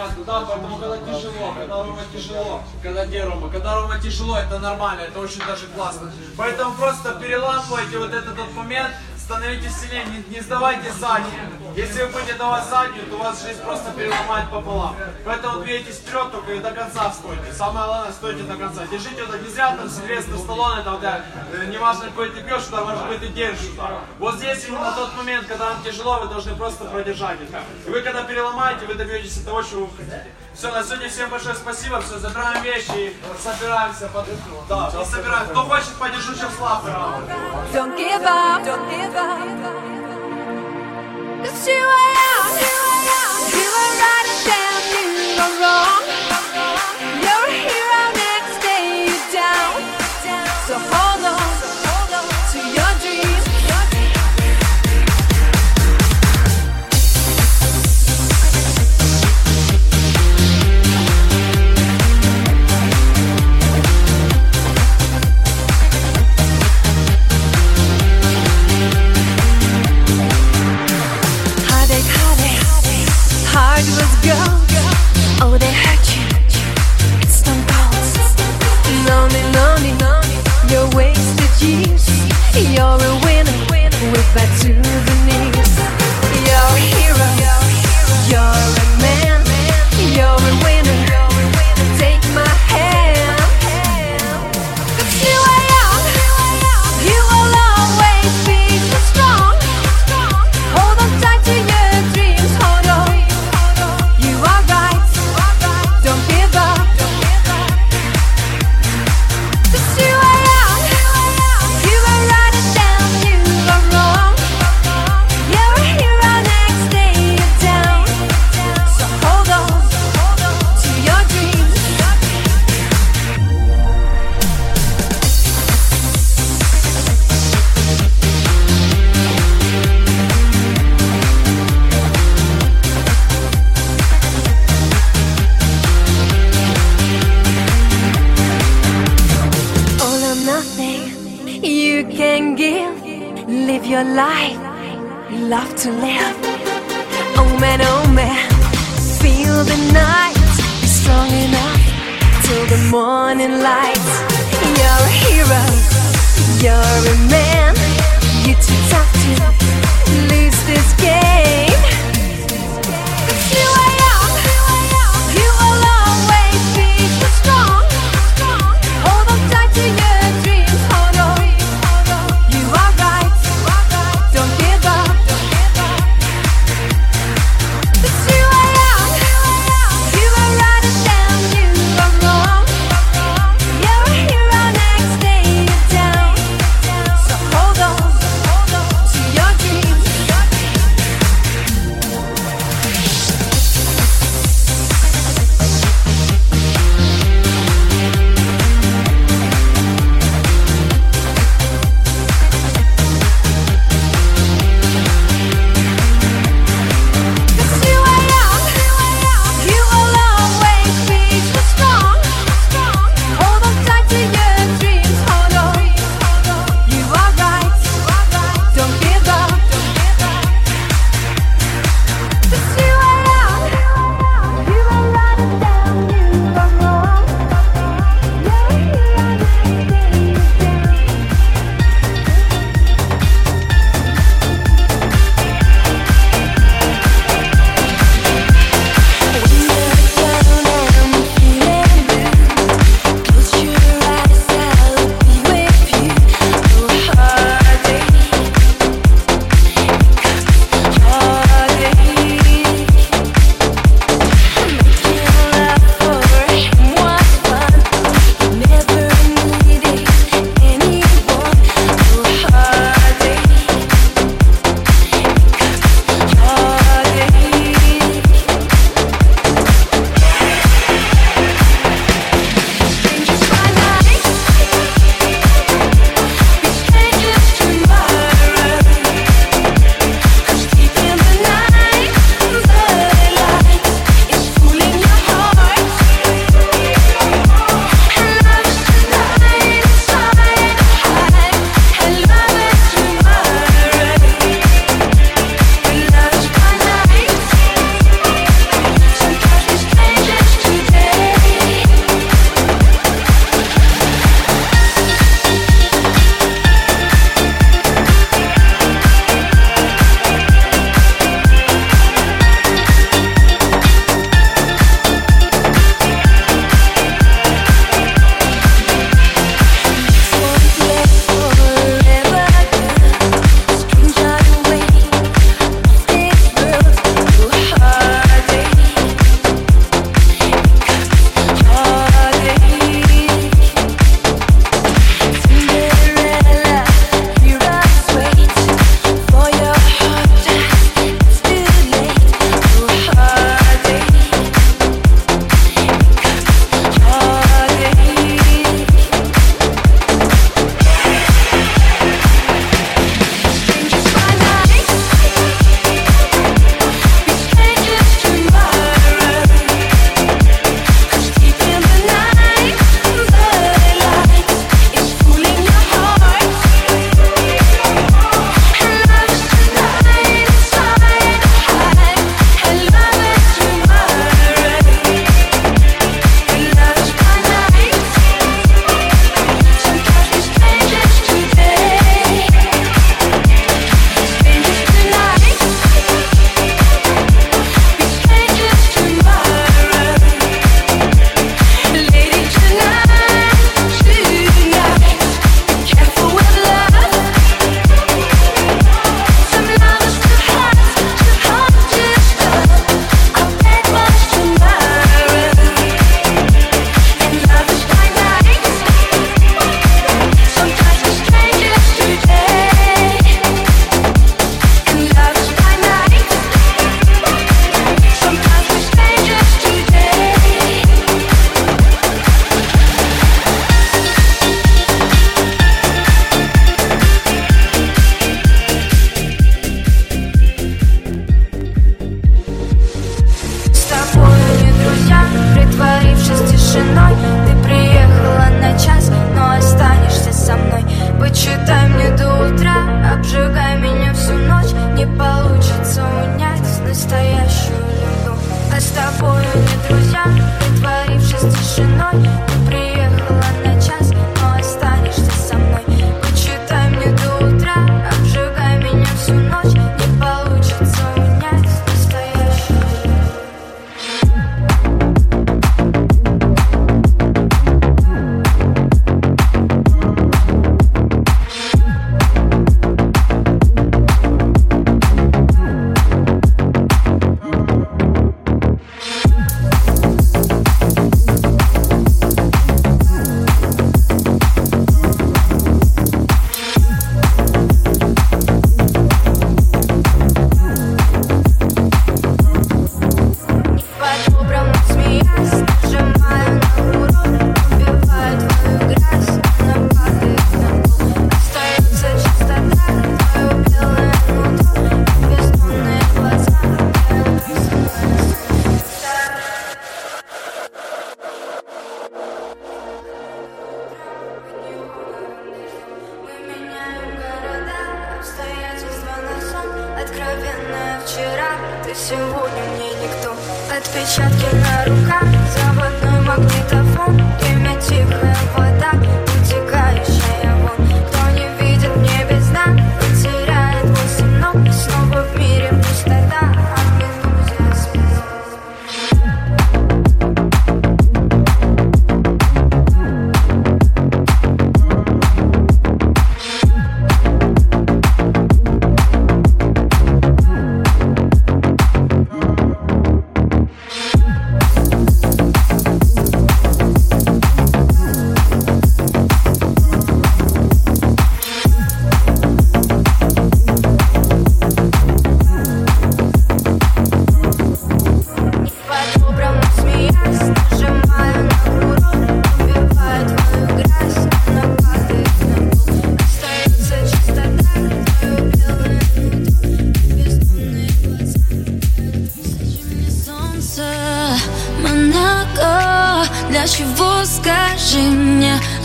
Да, поэтому когда тяжело, когда Рома тяжело, когда где Рома, когда Рома тяжело, это нормально, это очень даже классно. Поэтому просто переламывайте вот этот вот момент, становитесь сильнее, не, не сдавайте задние. Если вы будете давать заднюю, то вас жизнь просто переломает пополам. Поэтому двигайтесь вперед, только и до конца стойте. Самое главное, стойте до конца. Держите так, не зря там Сильвестр Сталлоне, там, да, неважно какой ты бьешь, удар, может быть, ты держишь удар. Вот здесь именно тот момент, когда вам тяжело, вы должны просто продержать это. И вы когда переломаете, вы добьетесь того, чего вы хотите. Все, на сегодня всем большое спасибо, все, забираем вещи и собираемся под... Да, и собираем. Кто хочет, подержу сейчас лапы. Don't give up, don't give up. It's who I am. You are right and you are wrong. You're a winner with bad souvenirs.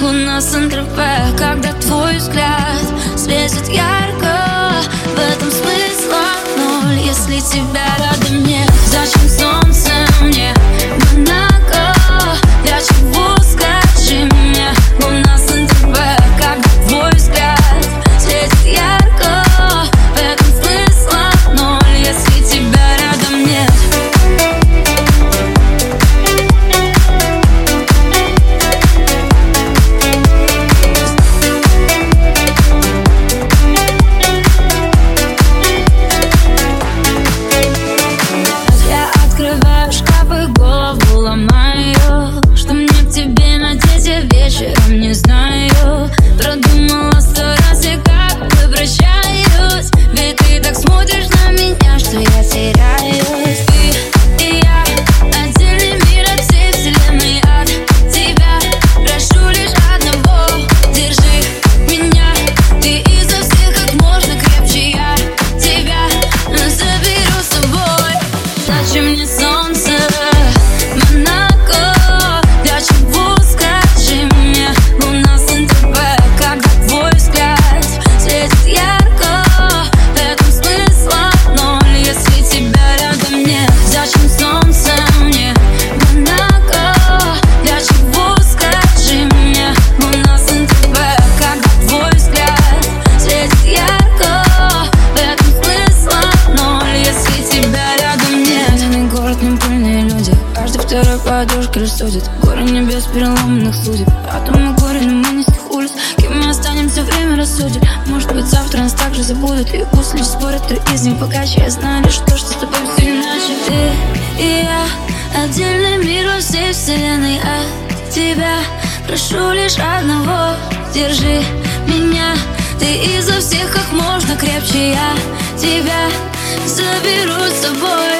Луна Сан-Тропе, когда твой взгляд светит ярко В этом смысла ноль, если тебя рядом нет Зачем сон тебя заберу с собой.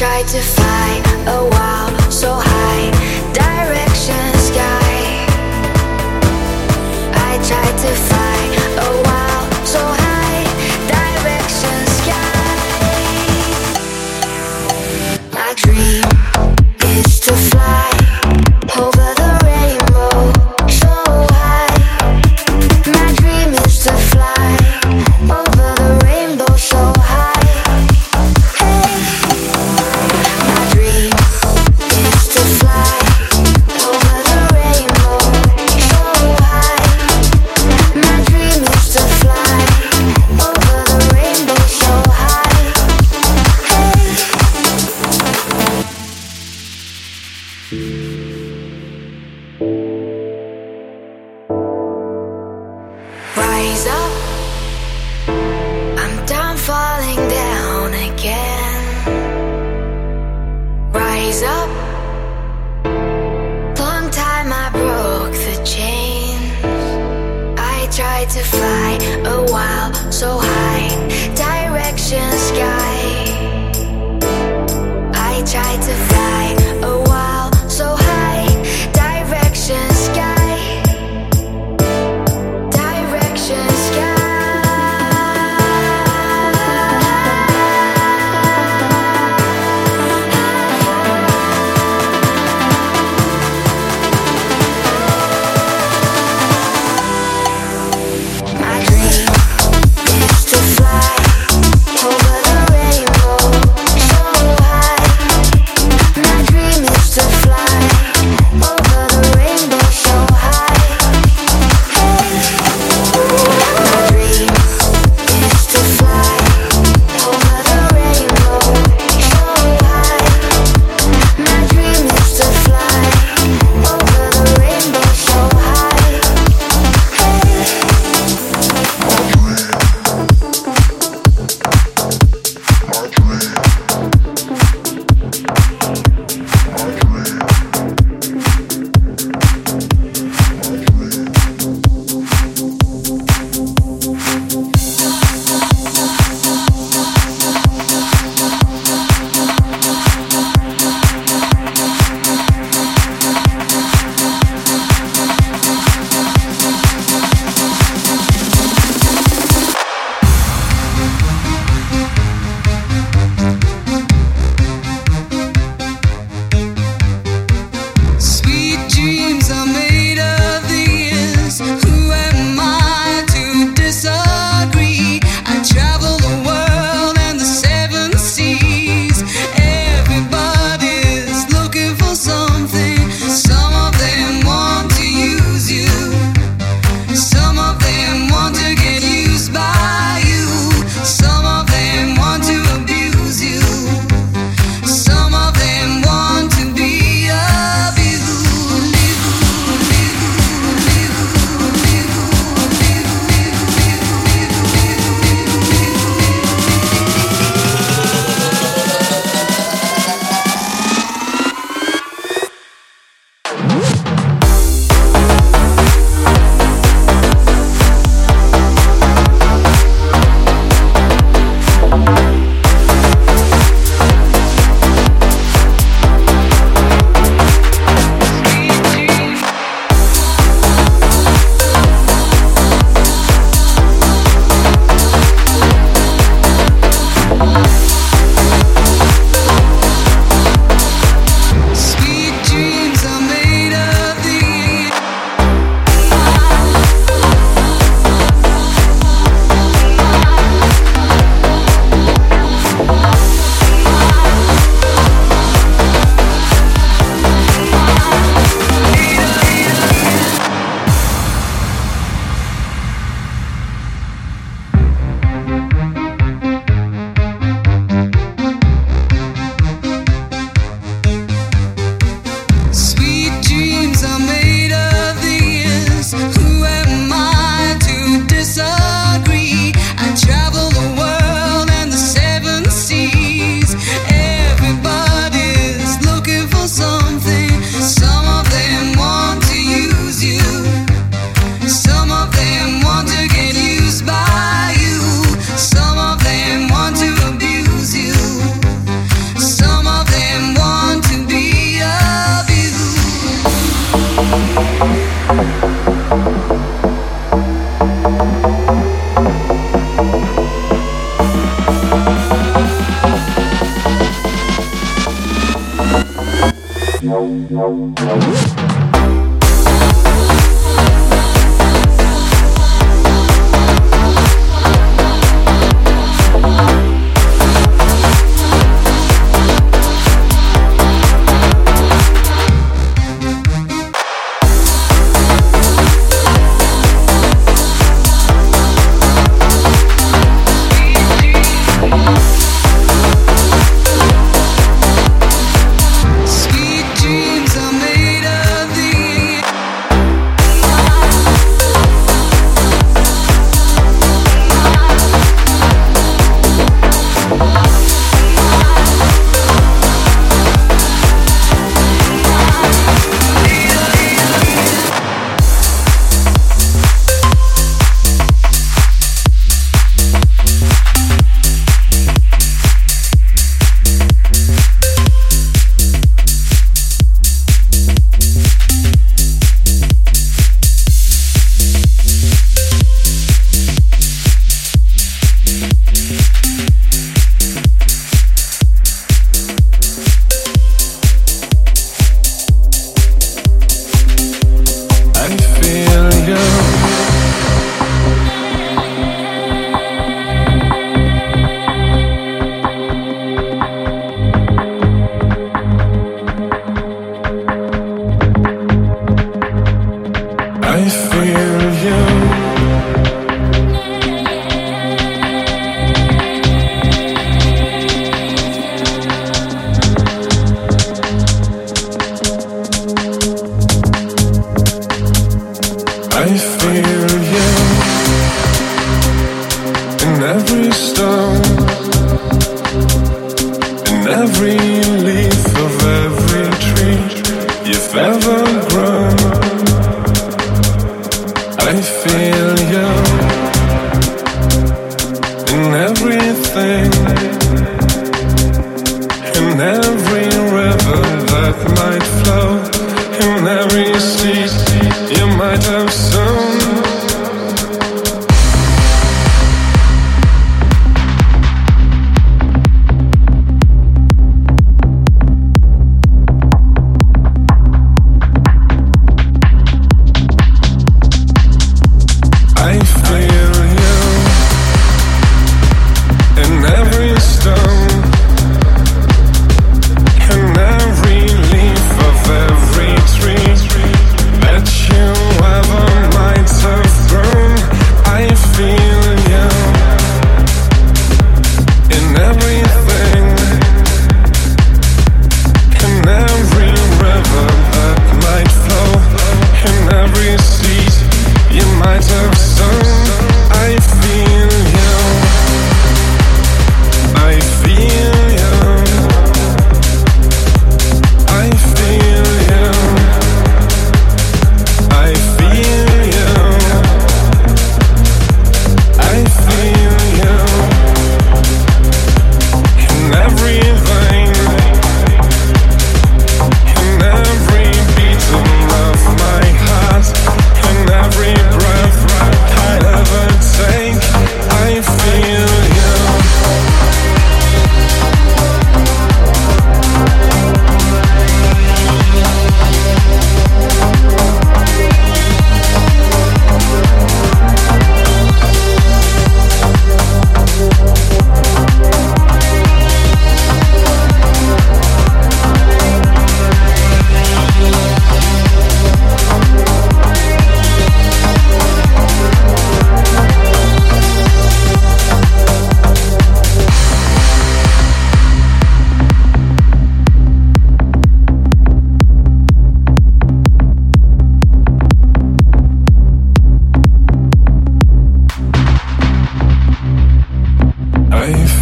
Tried to fly a while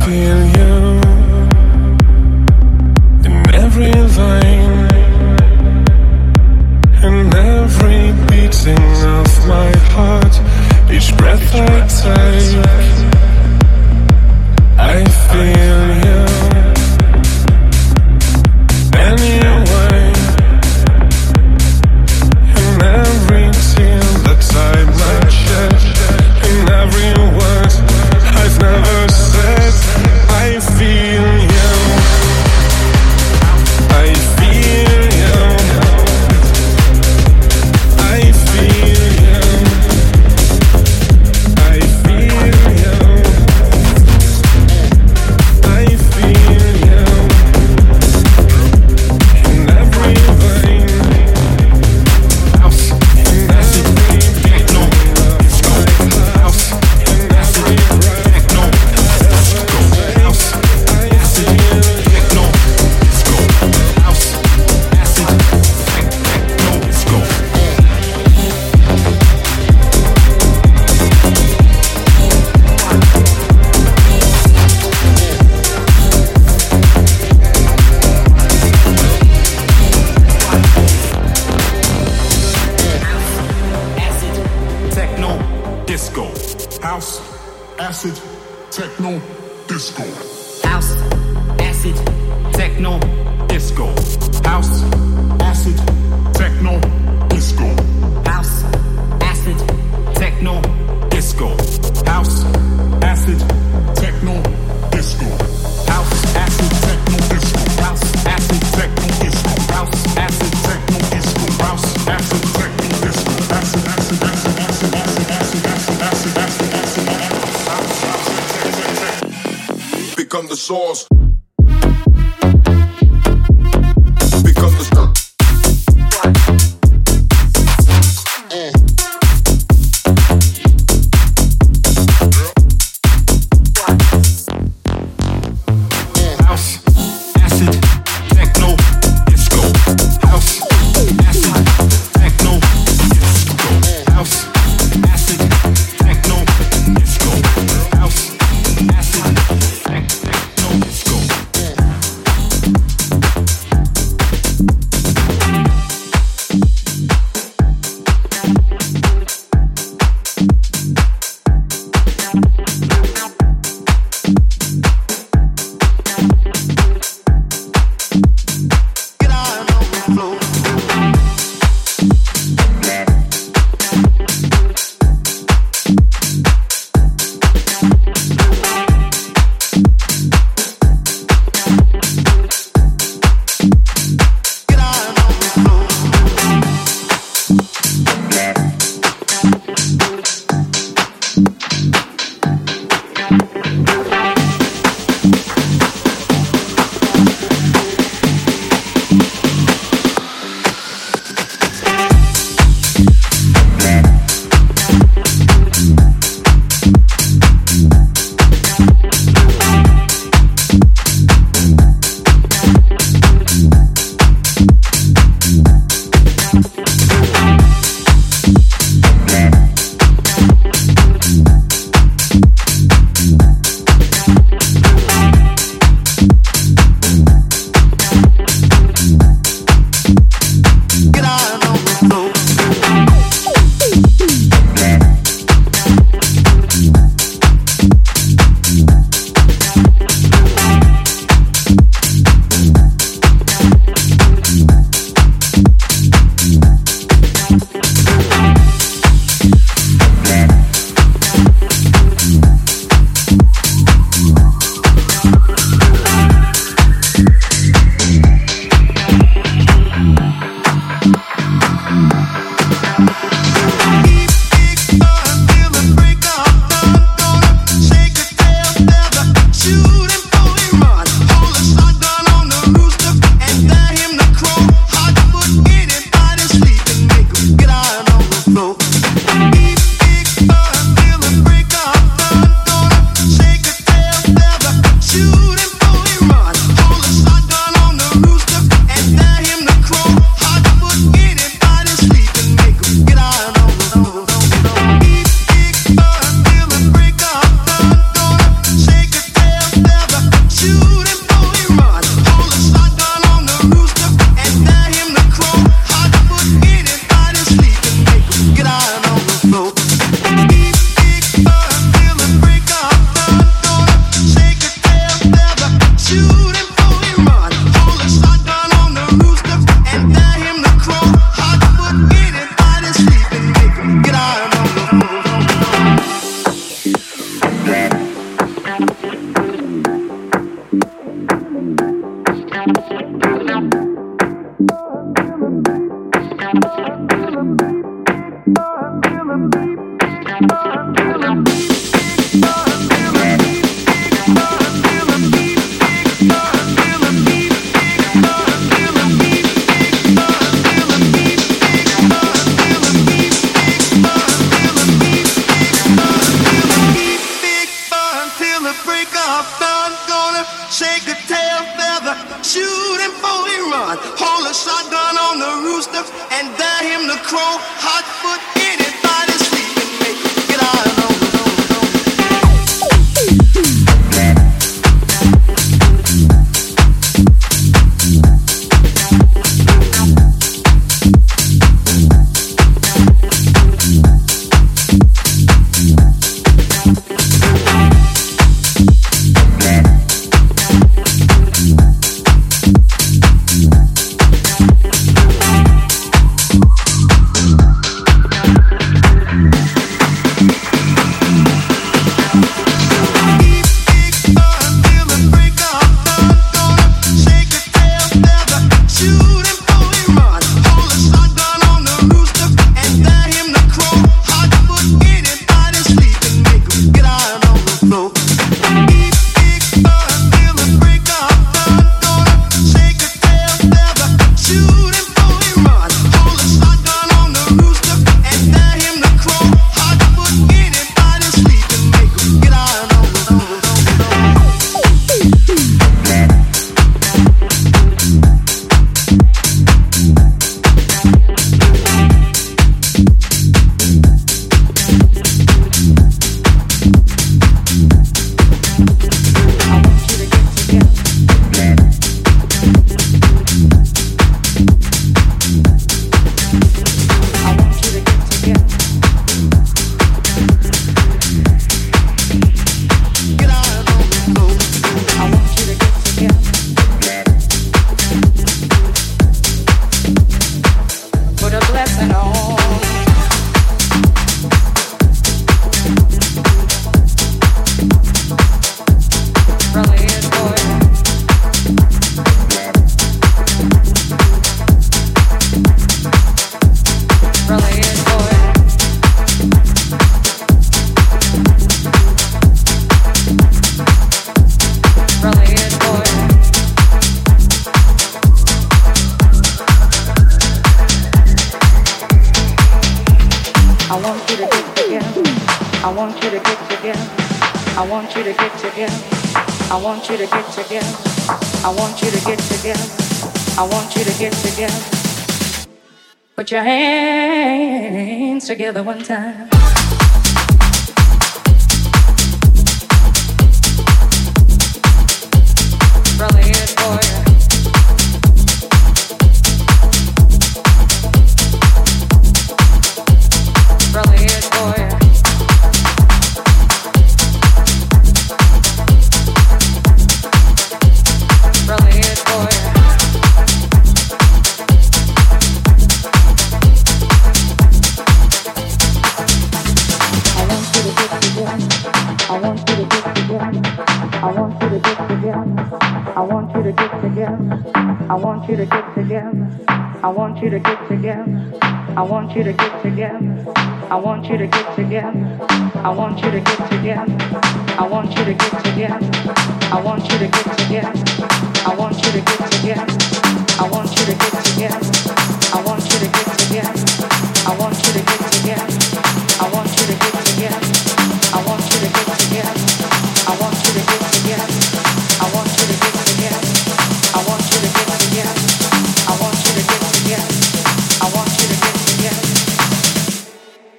feel you. Together one time.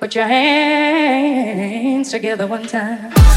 Put your hands together one time.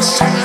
See me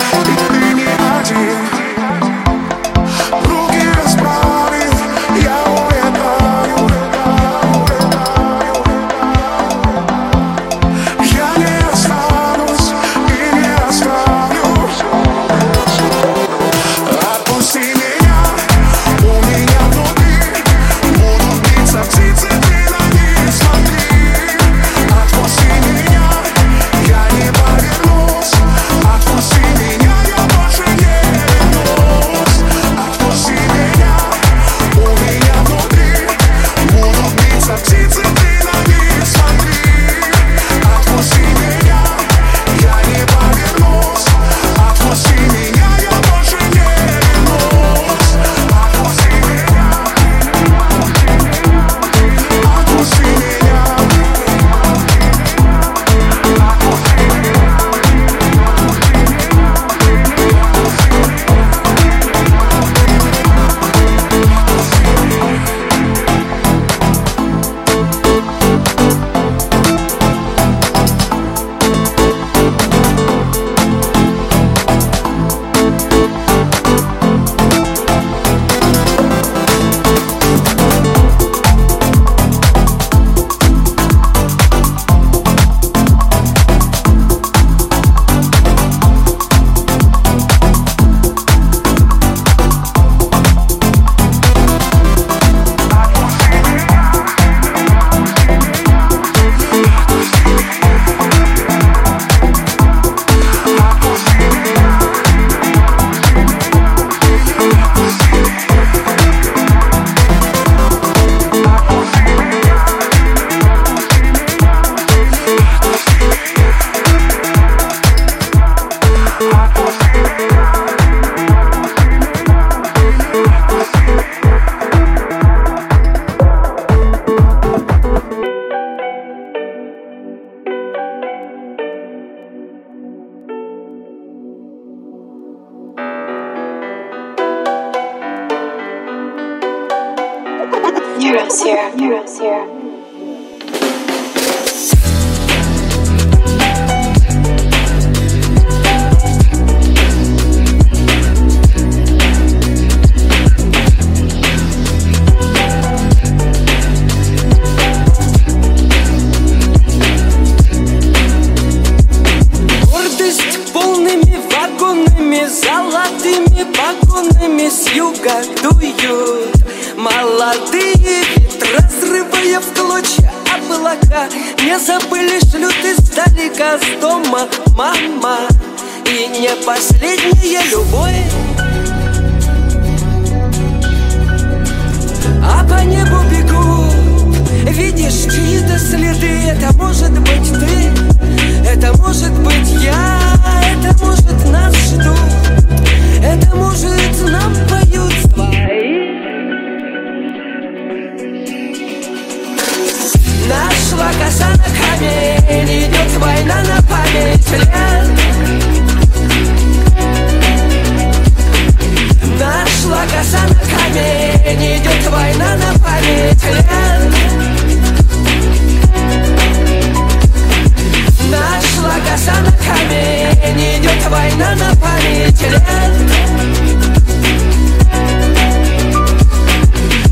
идет война на памяти лет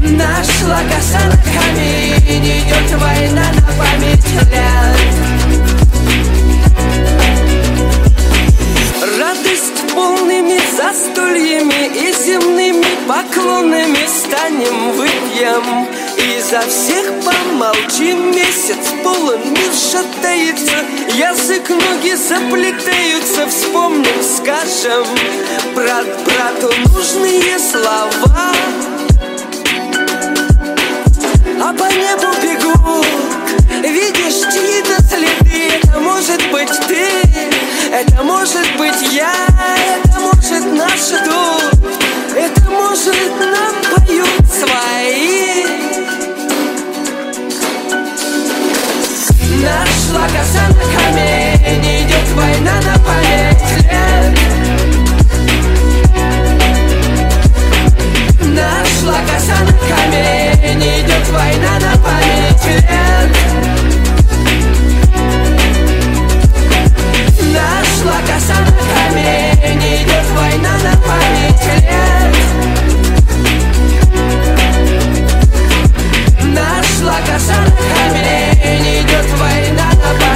Нашла коса на камень Идет война на памяти. Лет Радость полными застольями И земными поклонами Станем, выпьем. И за всех помолчим месяц пола мир шатается Язык, ноги заплетаются. Вспомним, скажем брат брату нужные слова. А по небу бегут. Видишь чьи-то следы. Это может быть ты. Это может быть я. Это может наш дух. Это может нам поют свои. Нашла коса на камень Идет война на память лет Нашла коса на камень Идет война на память лет кошак Эмили, не идет война.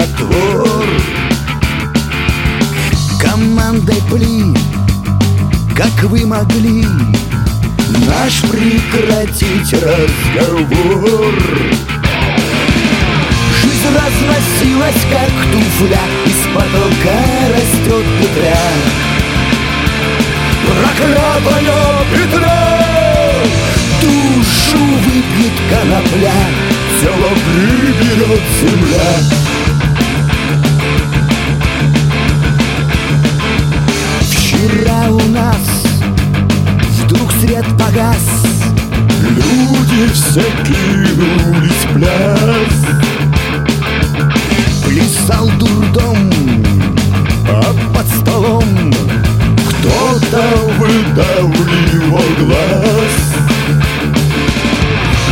затвор Командой пли, как вы могли Наш прекратить разговор. Жизнь разносилась, как туфля Из потолка растет петля. Прокрапано петля Душу выпьет конопля Тело приберет земля. свет погас. Люди все кинулись в пляс. Плясал дурдом, а под столом Кто-то выдавливал глаз.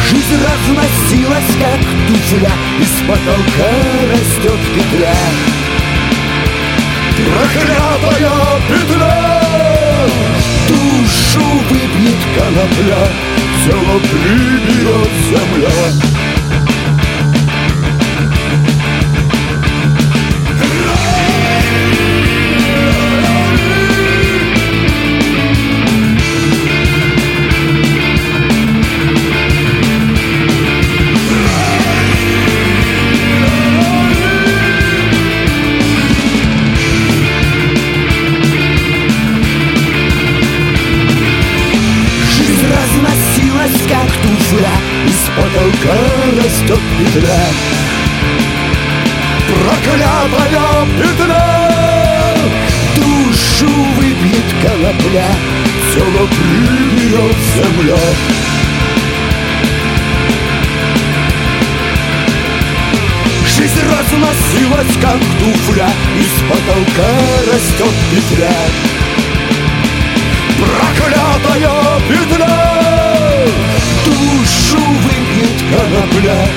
Жизнь разносилась, как туфля Из потолка растет петля. Проклятая петля! Душу вы вид конопля Цело приберет земля туфля Из потолка растет петля. Проклятая петля! Душу выгнет конопля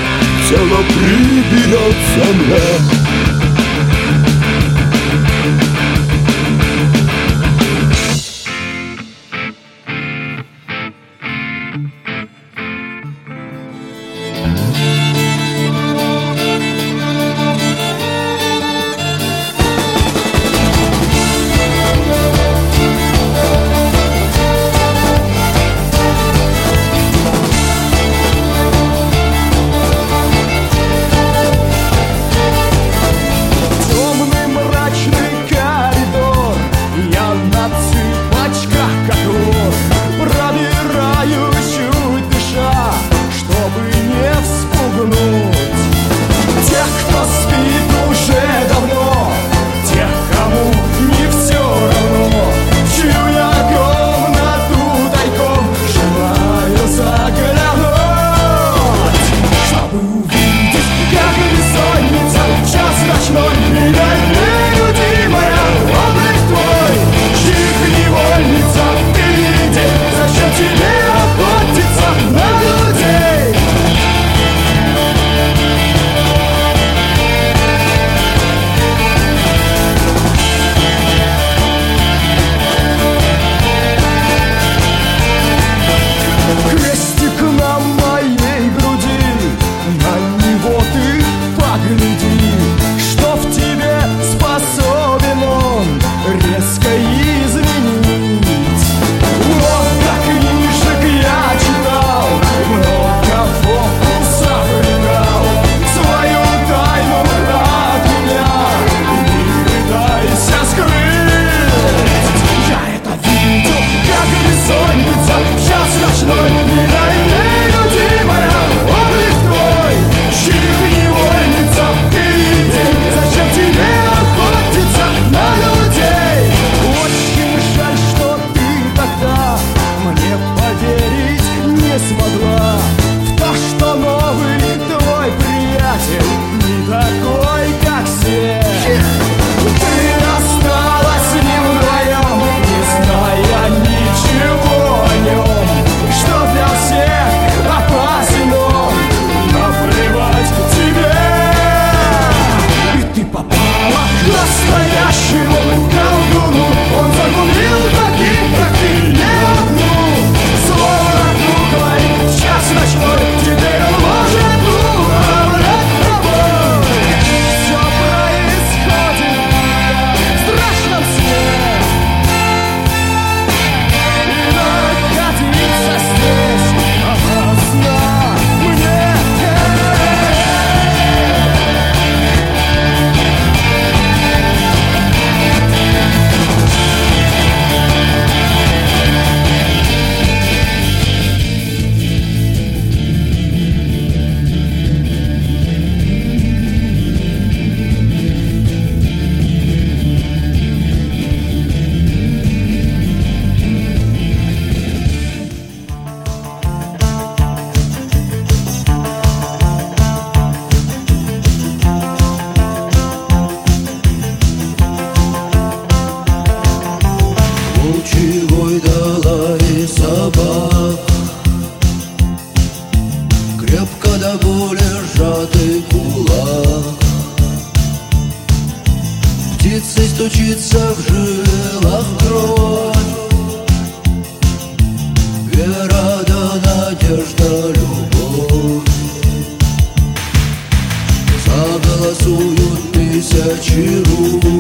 Тело приберет земля. Вера да надежда, любовь. Заголосуют тысячи рук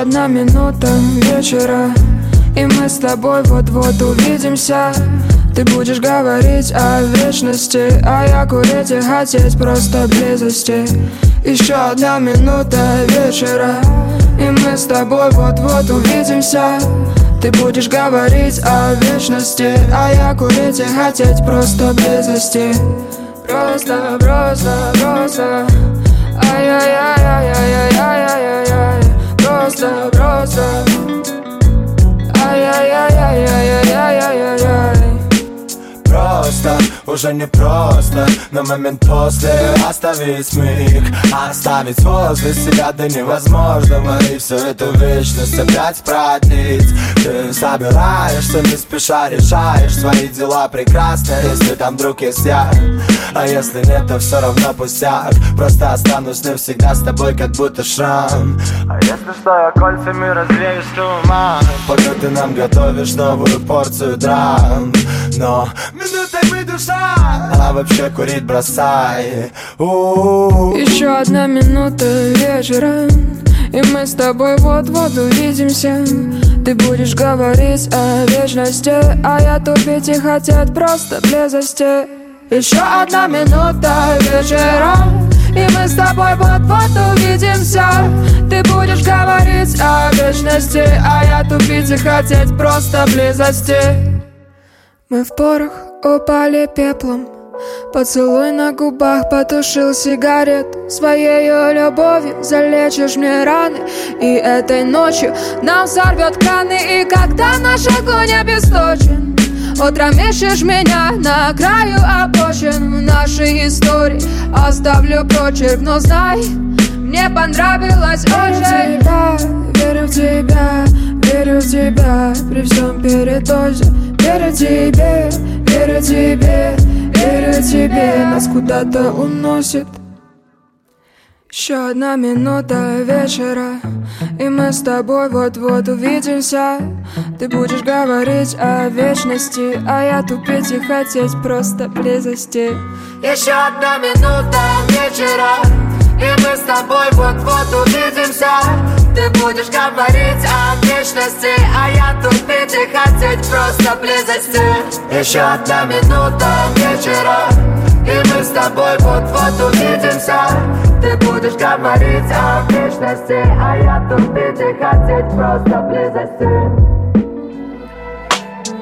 Еще одна минута вечера И мы с тобой вот-вот увидимся. Ты будешь говорить о вечности А я курить и хотеть просто близости. Еще одна минута вечера И мы с тобой вот-вот увидимся. Ты будешь говорить о вечности А я курить и хотеть просто близости. Просто, просто, просто Ай-яй-яй-яй-яй-яй-яй-яй Просто, просто Ай-яй-яй-яй-яй-яй-яй Просто, уже не просто На момент после. Оставить миг Оставить возле себя до невозможного. И всю эту вечность опять продлить. Ты собираешься не спеша решаешь Свои дела прекрасно, если там вдруг есть я. А если нет, то все равно пустяк Просто останусь навсегда с тобой, как будто шрам. А если что, я кольцами развею туман. Пока ты нам готовишь новую порцию драм. Но душа. А вообще курить бросай У-у-у. Еще одна минута вечера И мы с тобой вот-вот увидимся. Ты будешь говорить о вечности А я тупить и хотеть просто близости. Еще одна минута вечера и мы с тобой вот-вот увидимся. Ты будешь говорить о вечности А я тупить и хотеть просто близости. Мы в порох упали пеплом. Поцелуй на губах потушил сигарету Своей любовью залечишь мне раны. И этой ночью нам сорвет краны. И когда наш огонь обесточен Утром ищешь меня на краю обочин нашей истории. Оставлю прочерк Но знай, мне понравилось очень Верю в тебя, верю в тебя При всем передозе. Верю тебе, верю тебе, верю тебе. Нас куда-то уносит. Еще одна минута вечера И мы с тобой вот-вот увидимся. Ты будешь говорить о вечности А я тупить и хотеть просто близости. Еще одна минута вечера И мы с тобой вот-вот увидимся Ты будешь говорить о вечности А я тупить и хотеть просто близости. Еще одна минута вечера и мы с тобой вот-вот увидимся. Ты будешь говорить о вечности А я тупить и хотеть просто близости.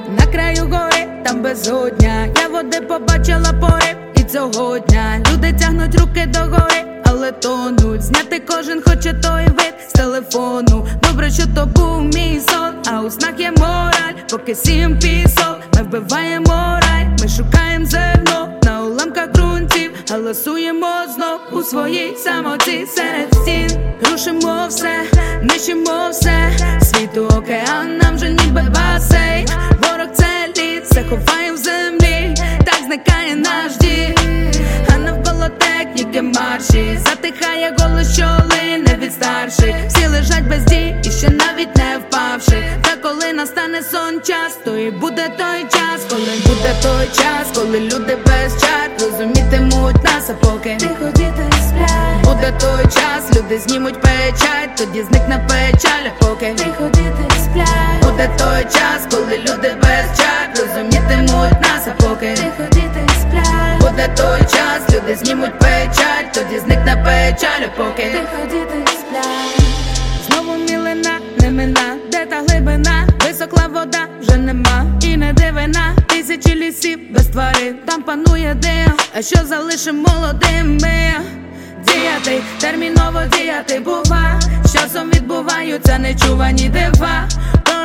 На краю гори, там безодня. Я води побачила пори і цього дня Люди тягнуть руки до гори, але тонуть. Зняти кожен хоче той вид з телефону. Добре, що то був мій сон, а у снах є мораль, поки сім пісок, ми вбиваємо рай, ми шукаємо зерно на уламках ґрунтів, галасуємо знов у своїй самоті. Серед стін. Рушимо все, нищимо все, світу океан, нам же ніби басейн. Ворог це лід, все ховаємо в землі, так зникає наш дім техніки марші. Затихає голос, що лине від старших. Всі лежать без дій і ще навіть не впавши. Та коли настане сон час, то і буде той час, коли буде той час, коли люди без чар розумітимуть нас, а поки тихо діти сплять. Буде той час, люди знімуть печать, тоді зникне печаль, а поки тихо діти сплять. Буде той час, коли люди без чар розумітимуть нас, а поки тихо діти сплять. Буде той час, люди знімуть печать, тоді зникне печаль, поки тихо діти сплять. Знову мілина, не мина, де та глибина, високла вода вже нема, і не дивина, тисячі лісів без тварин, там панує дим, а що залишим молодими? Діяти, терміново діяти бува, з часом відбуваються нечувані дива,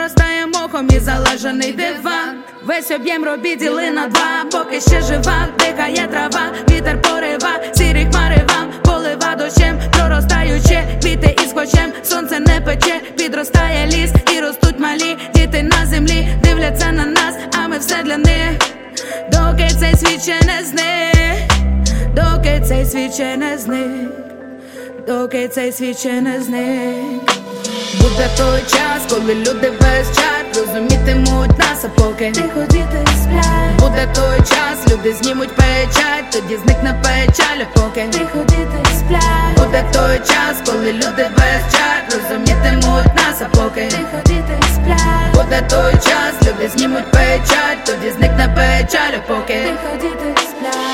проростає мохом і залежаний диван. Весь об'єм робіт діли на два, поки ще жива, дихає трава, вітер порива, сірі хмари вам. Полива дощем, проростаючи, квіти із хочем, сонце не пече, підростає ліс і ростуть малі. Діти на землі, дивляться на нас, а ми все для них, доки цей світ ще не зник, доки цей світ ще не зник, доки цей світ ще не зник. Буде той час, коли люди без чар розумітимуть нас, а поки тихо діти сплять. Буде той час, люди знімуть печать, тоді зникне печаль, а поки тихо діти сплять. Буде той час, коли люди без чар розумітимуть нас, а поки тихо діти сплять. Буде той час, люди знімуть печать, тоді зникне печаль, а поки тихо діти сплять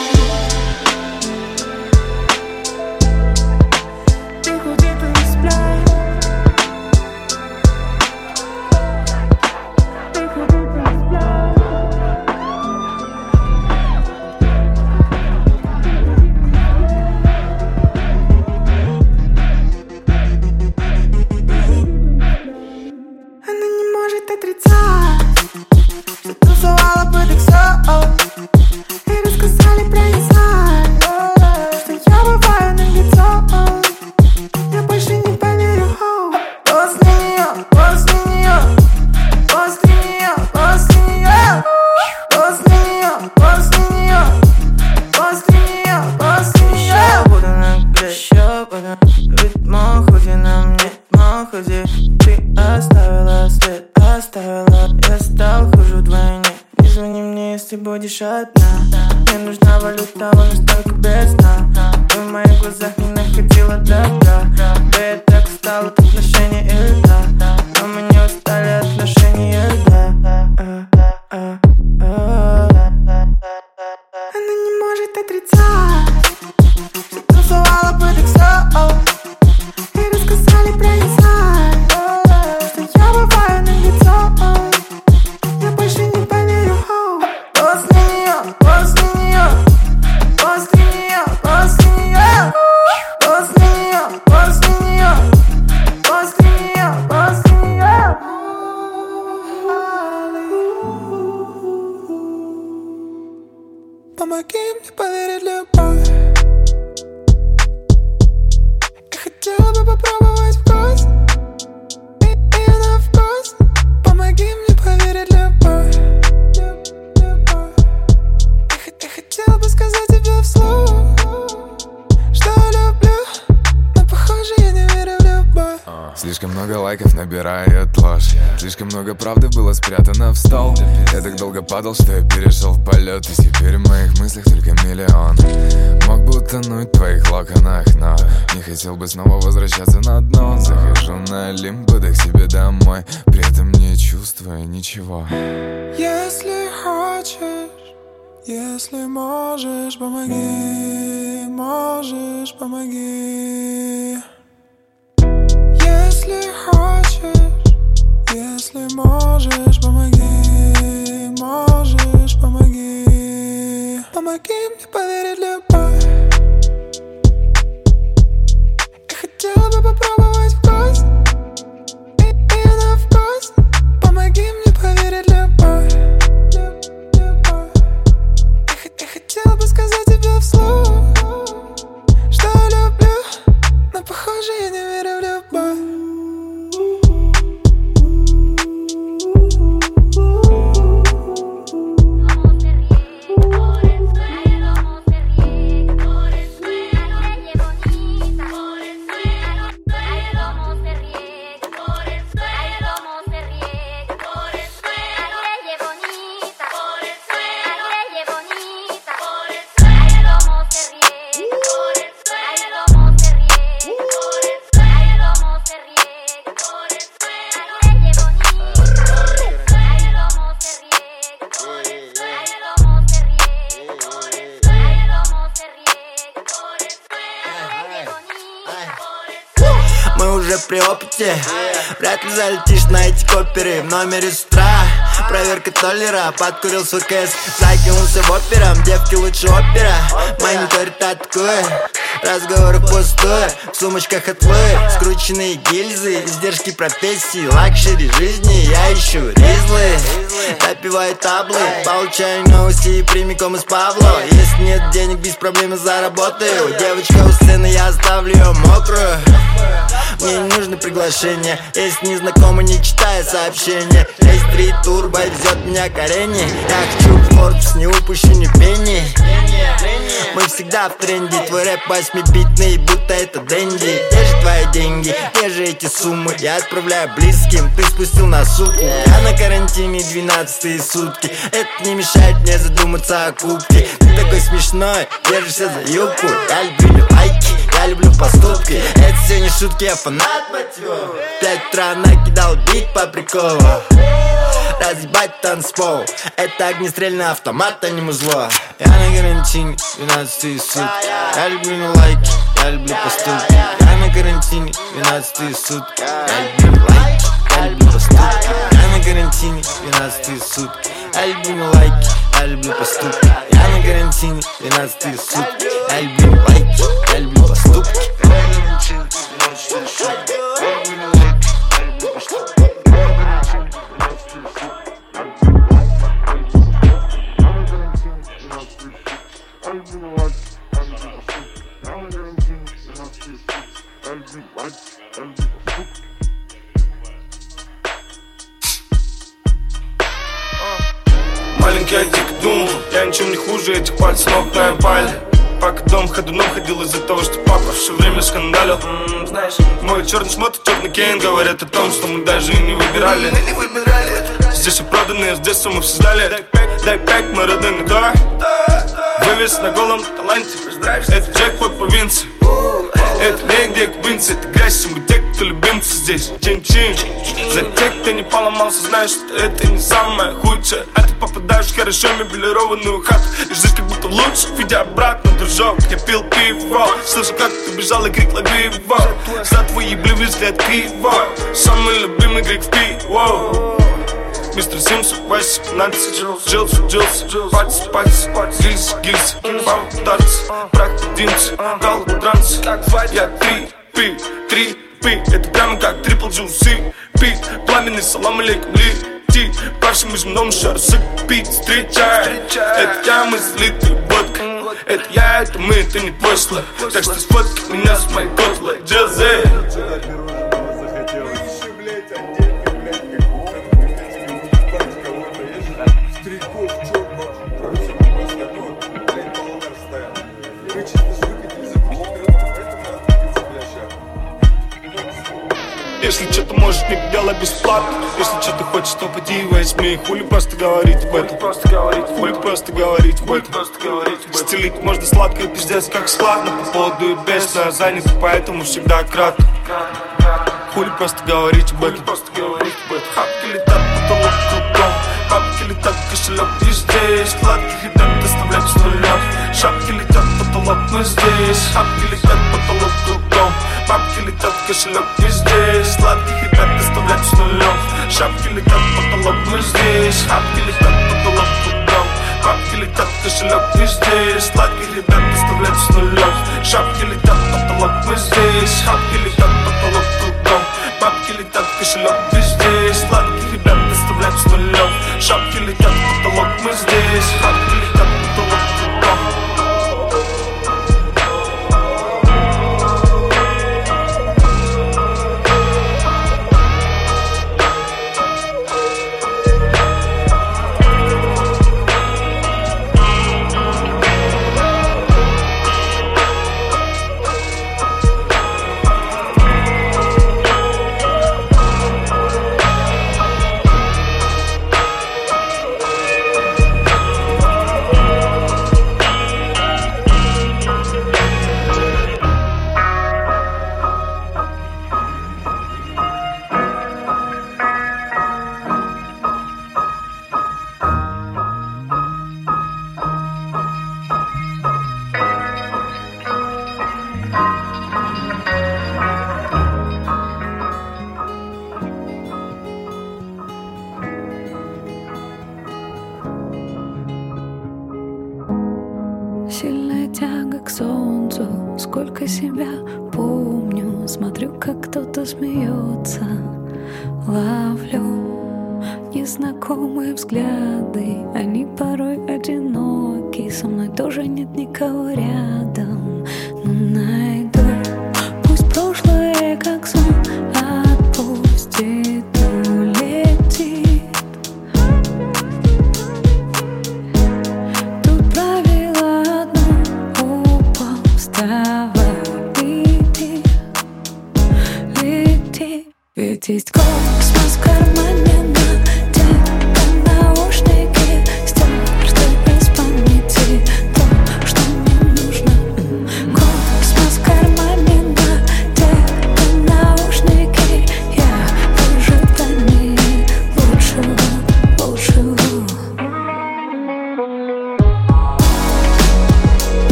может отрицать Что тусовала под XO И если будешь одна. Мне нужна валюта, вон столько без сна Ты в моих глазах не находила добра так долго Свой кэс Закинулся в операм Девки лучше опера. Мониторит такое Разговоры пустые В сумочках отлы Скрученные гильзы Издержки профессии Лакшери жизни. Я ищу ризлы Допиваю таблы Получаю новости прямиком из Павло. Если нет денег без проблем заработаю. Девочка у сцены Я оставлю ее мокрую мне не нужно приглашение. Если не знакомы, не читая сообщения. Есть три турбо, везет меня к арене. Я хочу в Forbes, не упущу ни пенни Мы всегда в тренде. Твой рэп восьмибитный, будто это Дэнди. Где же твои деньги, где же эти суммы? Я отправляю близким, ты спустил на суку Я на карантине 12 сутки. Это не мешает мне задуматься о кубке. Ты такой смешной, держишься за юбку. Я люблю лайки, я люблю поступки. Это все не шутки, я фанат, В Пять утра накидал бит по приколу. Разъебать танцпол. Это огнестрельный автомат, а не музло. Я на карантине 12 сутки Я люблю не лайки, я люблю поступки Я на карантине 12 сутки Я люблю лайки, я люблю поступки Я на карантине 12 сутки Я люблю не лайки, я люблю поступки. Я на карантине 12 сутки Я люблю лайки, я люблю поступки. Маленький аддикт дум. Я ничем не хуже этих пальцев ног на пале Пока дом ходуном ходил из-за того, что папа все время скандалил. М, Знаешь, мой черный шмот и черный кейн Говорят о том, что мы даже и не выбирали. Здесь все продано, с детства мы все знали Дай пять, мы родные да Вывес на голом таланте Это джекпот по Винции это не где квинцы, это грязь, мы кто любимцы здесь? Чин-чин. За тех, кто не поломался, знаешь, что это не самое худшее. А ты попадаешь в хорошо меблированную хату И жизнь как будто лучше, видя обратно, дружок. Я пил пиво, слышал, как ты бежал и крик лови За твои блювы взгляд криво. Самый любимый грек в пиво. Мистер Симс, 18 Джилс, Джилс, Патс, Патс, Гильз, Гильз Бам, Дарц, Брак, Динц, Дал, Транс. Я три, пи, три, пи. Ето прямо как трипл GLC Пи, пламени, салам алейкум ли Ти, пак ще между много шар сък Пи, встречай Ето тя мислите бътка Ето я, ето ми, те ни пъшла Так ще спът, ми нас май котла Джазе Джазе! Если что-то можешь, не делай бесплатно Если что-то хочешь, то поди и возьми. Хули просто говорить об этом? Просто Хули просто говорить об этом? Просто Стелить можно сладко и пиздец как складно По поводу и без, я занят, поэтому всегда кратко. Хули просто говорить об этом? Просто говорить об этом Хапки летят, потолок кругом. Бабки летят, кошелек везде Сладких ребят доставлять с нулем Шапки летят, потолок мы здесь. Шапки летят, потолок кругом Бабки летят, кошелек. Везде Сладких ребят доставлять с нулем Шапки летят, потолок мы здесь. Шапки летят, потолок кругом Бабки летят, кошелек везде Сладких ребят доставлять с нулем Шапки летят, потолок мы здесь. Шапки летят, потолок кругом Бабки летят, кошелек везде Сладких ребят доставлять с нулем Шапки летят, потолок мы здесь. Шапки летят,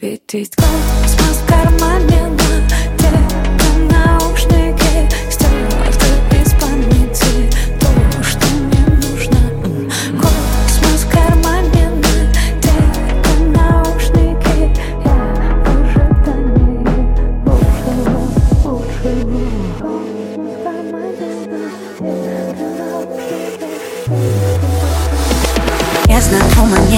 Ведь есть космос в кармане Надень наушники? Стерто из памяти То, что мне нужно. Космос в кармане Надень наушники? Я в ожидании лучшего, лучшего Космос в кармане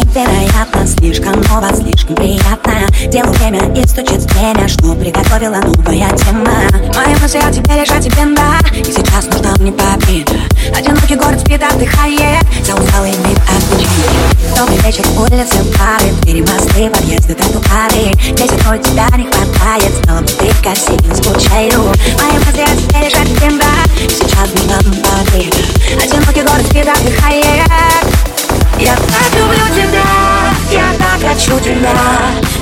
невероятно Слишком ново, слишком приятно. Делаю время и стучит время. Что приготовила новая тема? Мои мысли о тебе о тебе, да. И сейчас нужно мне побить Одинокий город спит, отдыхает. За усталый вид отвечает Добрый вечер, улицы, пары Двери, мосты, подъезды, тротуары Здесь одной тебя не хватает. Знала бы ты, сильно скучаю. Мои мысли о тебе о тебе, да. И сейчас нужно мне побить Одинокий город спит, отдыхает. Я так люблю тебя, я тебя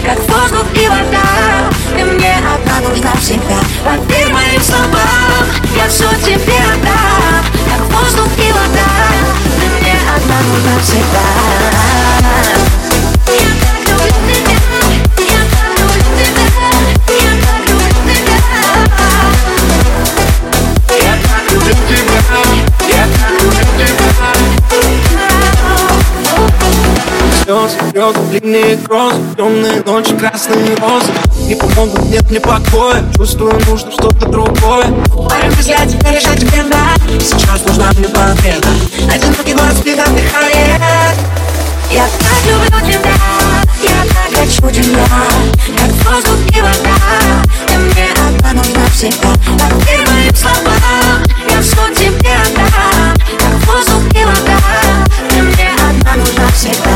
Как воздух и вода. Ты мне одна нужна всегда. Поверь моим словам Я все тебе отдам. Как воздух и вода Ты мне одна нужна всегда слез Лед, длинные грозы, темные ночи, красные розы. Не помогут, нет мне покоя Чувствую, нужно что-то другое. Мои мысли о тебе лишь о тебе, да Сейчас нужна мне победа. Одинокий город спит, отдыхает Я так люблю тебя Я так хочу тебя. Как воздух и вода Ты мне одна нужна всегда Поверь моим словам Я все тебе отдам. Как воздух и вода Ты мне одна нужна всегда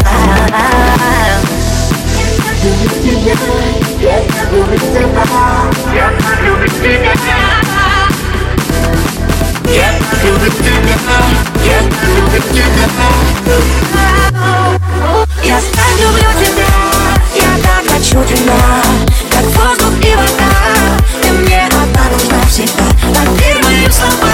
Я так люблю тебя Я так хочу тебя Как воздух и вода, ты мне одна нужна всегда Поверь моим словам,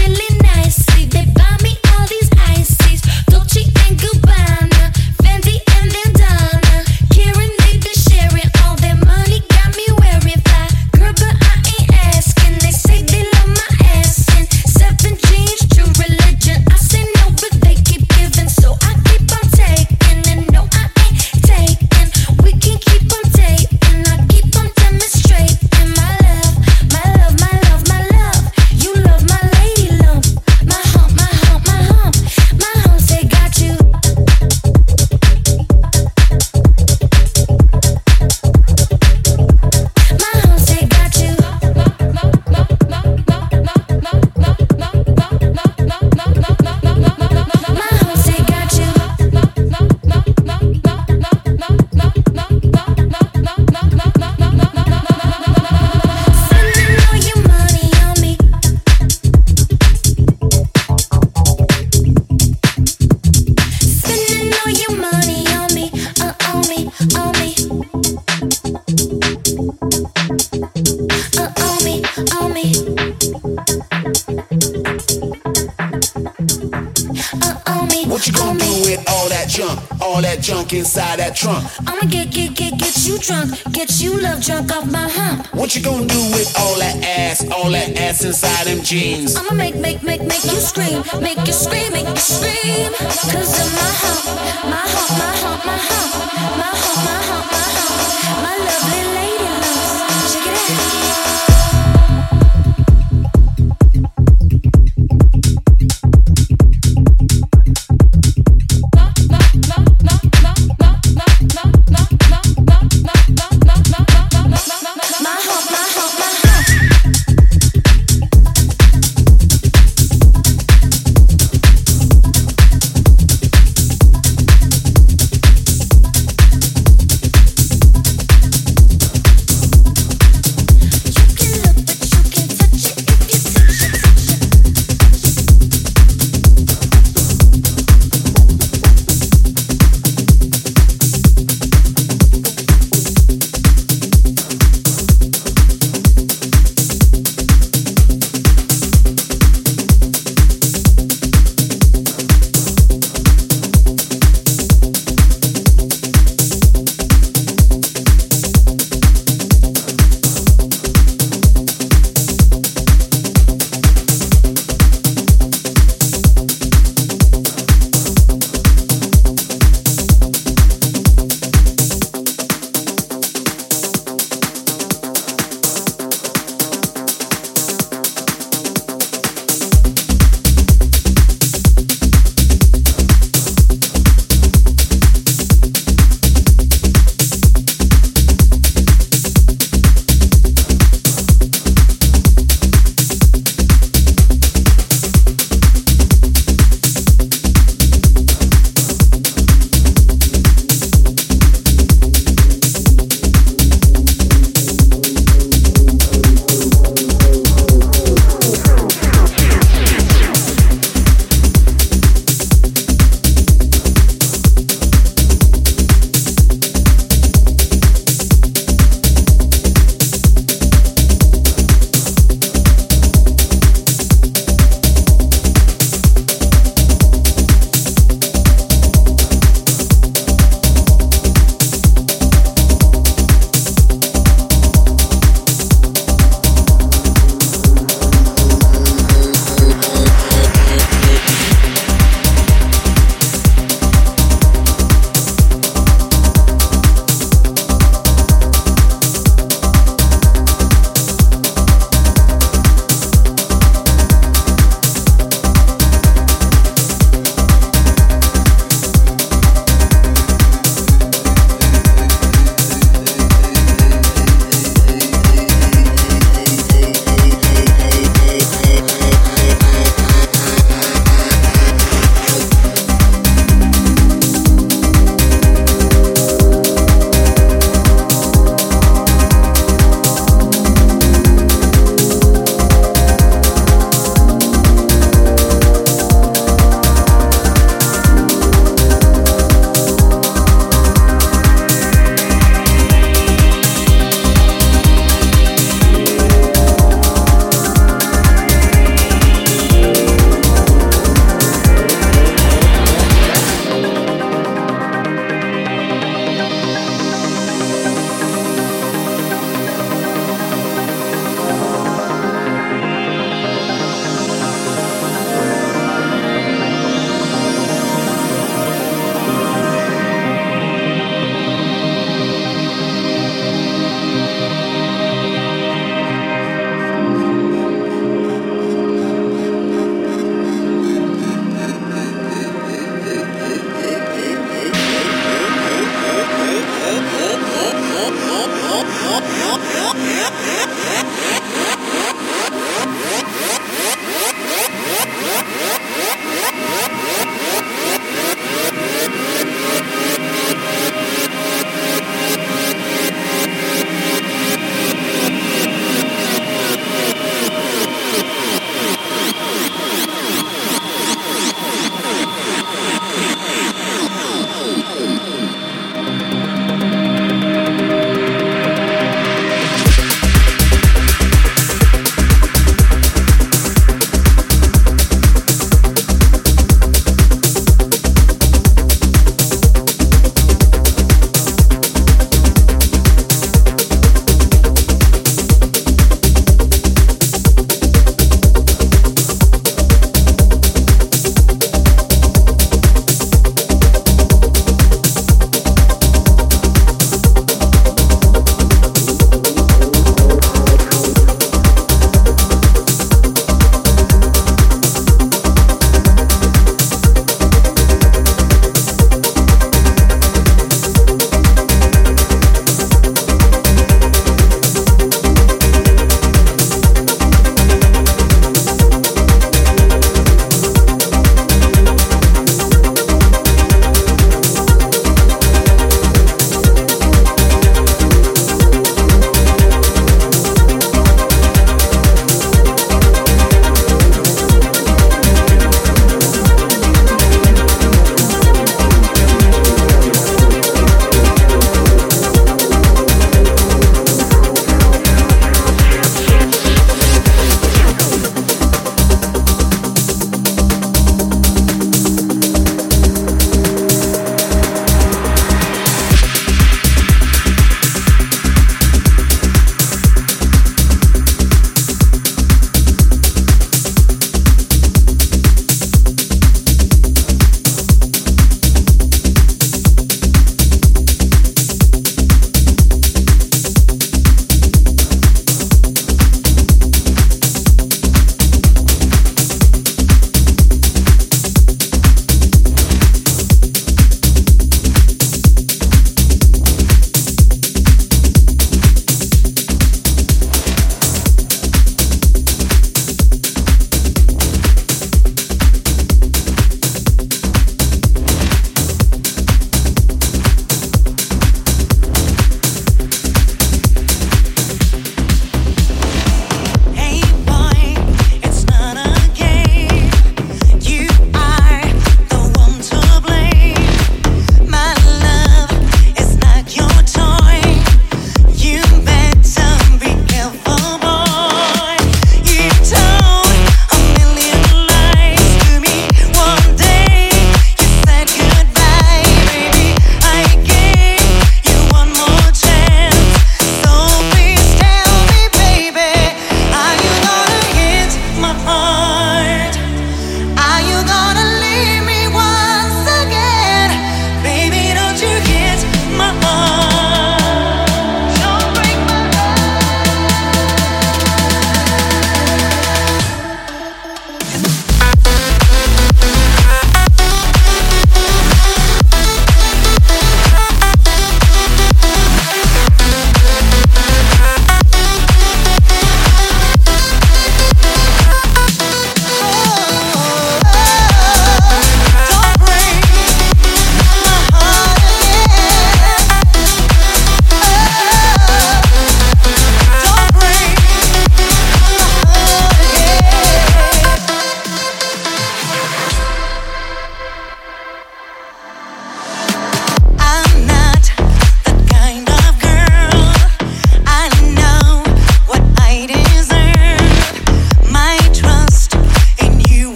that inside them jeans? I'ma make, make, make, make you scream, make you scream, make you scream. Cause of my hump, my hump, my hump, my hump, my hump, my hump, my hump, my lovely lady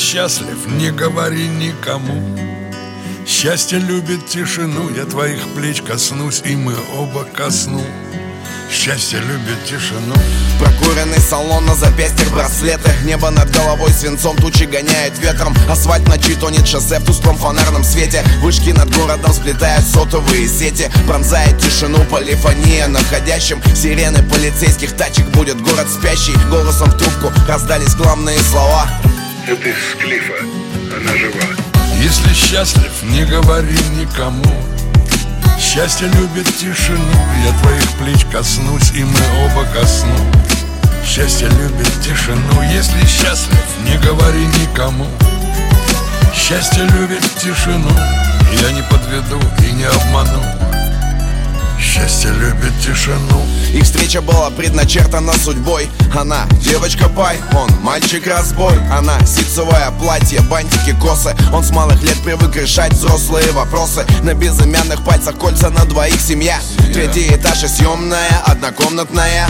счастлив, не говори никому. Счастье любит тишину Я твоих плеч коснусь, и мы оба ко сну. Счастье любит тишину. Прокуренный салон на запястьях браслеты. Небо над головой свинцом тучи гоняет ветром. Асфальт ночи тонет шоссе в тусклом фонарном свете. Вышки над городом сплетают сотовые сети. Пронзает тишину полифония находящим Сирены полицейских. Тачек будет город спящий. Голосом в трубку раздались главные слова Это из Клифа, она жива. Если счастлив, не говори никому. Счастье любит тишину. Я твоих плеч коснусь, и мы оба ко сну. Счастье любит тишину. Если счастлив, не говори никому. Счастье любит тишину. Я не подведу и не обману Счастье любит тишину. Их встреча была предначертана судьбой. Она девочка пай, он мальчик разбой. Она ситцевое платье, бантики, косы. Он с малых лет привык решать взрослые вопросы. На безымянных пальцах кольца на двоих семья. Третий этаж и съемная, однокомнатная.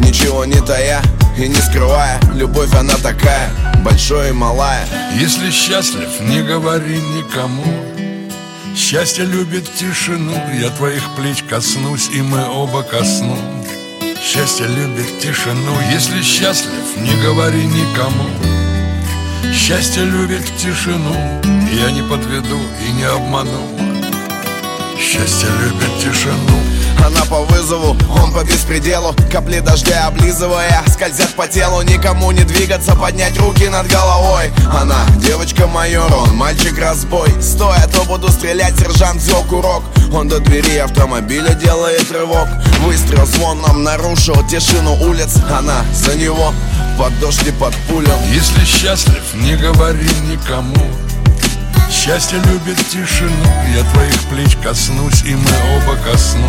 Ничего не тая и не скрывая. Любовь она такая, большая и малая. Если счастлив, не говори никому Счастье любит тишину Я твоих плеч коснусь, и мы оба ко сну Счастье любит тишину Если счастлив, не говори никому. Счастье любит тишину Я не подведу и не обману. Счастье любит тишину Она по вызову, он по беспределу. Капли дождя облизывая, скользят по телу. Никому не двигаться, поднять руки над головой. Она девочка-майор, он мальчик-разбой Стоя, то буду стрелять, сержант взял курок. Он до двери автомобиля делает рывок. Выстрел звоном нарушил тишину улиц. Она за него под дождь и под пулю. Если счастлив, не говори никому. Счастье любит тишину. Я твоих плеч коснусь, и мы оба ко сну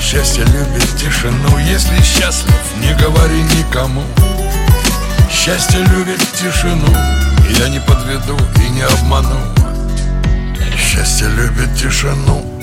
Счастье любит тишину Если счастлив, не говори никому. Счастье любит тишину Я не подведу и не обману. Счастье любит тишину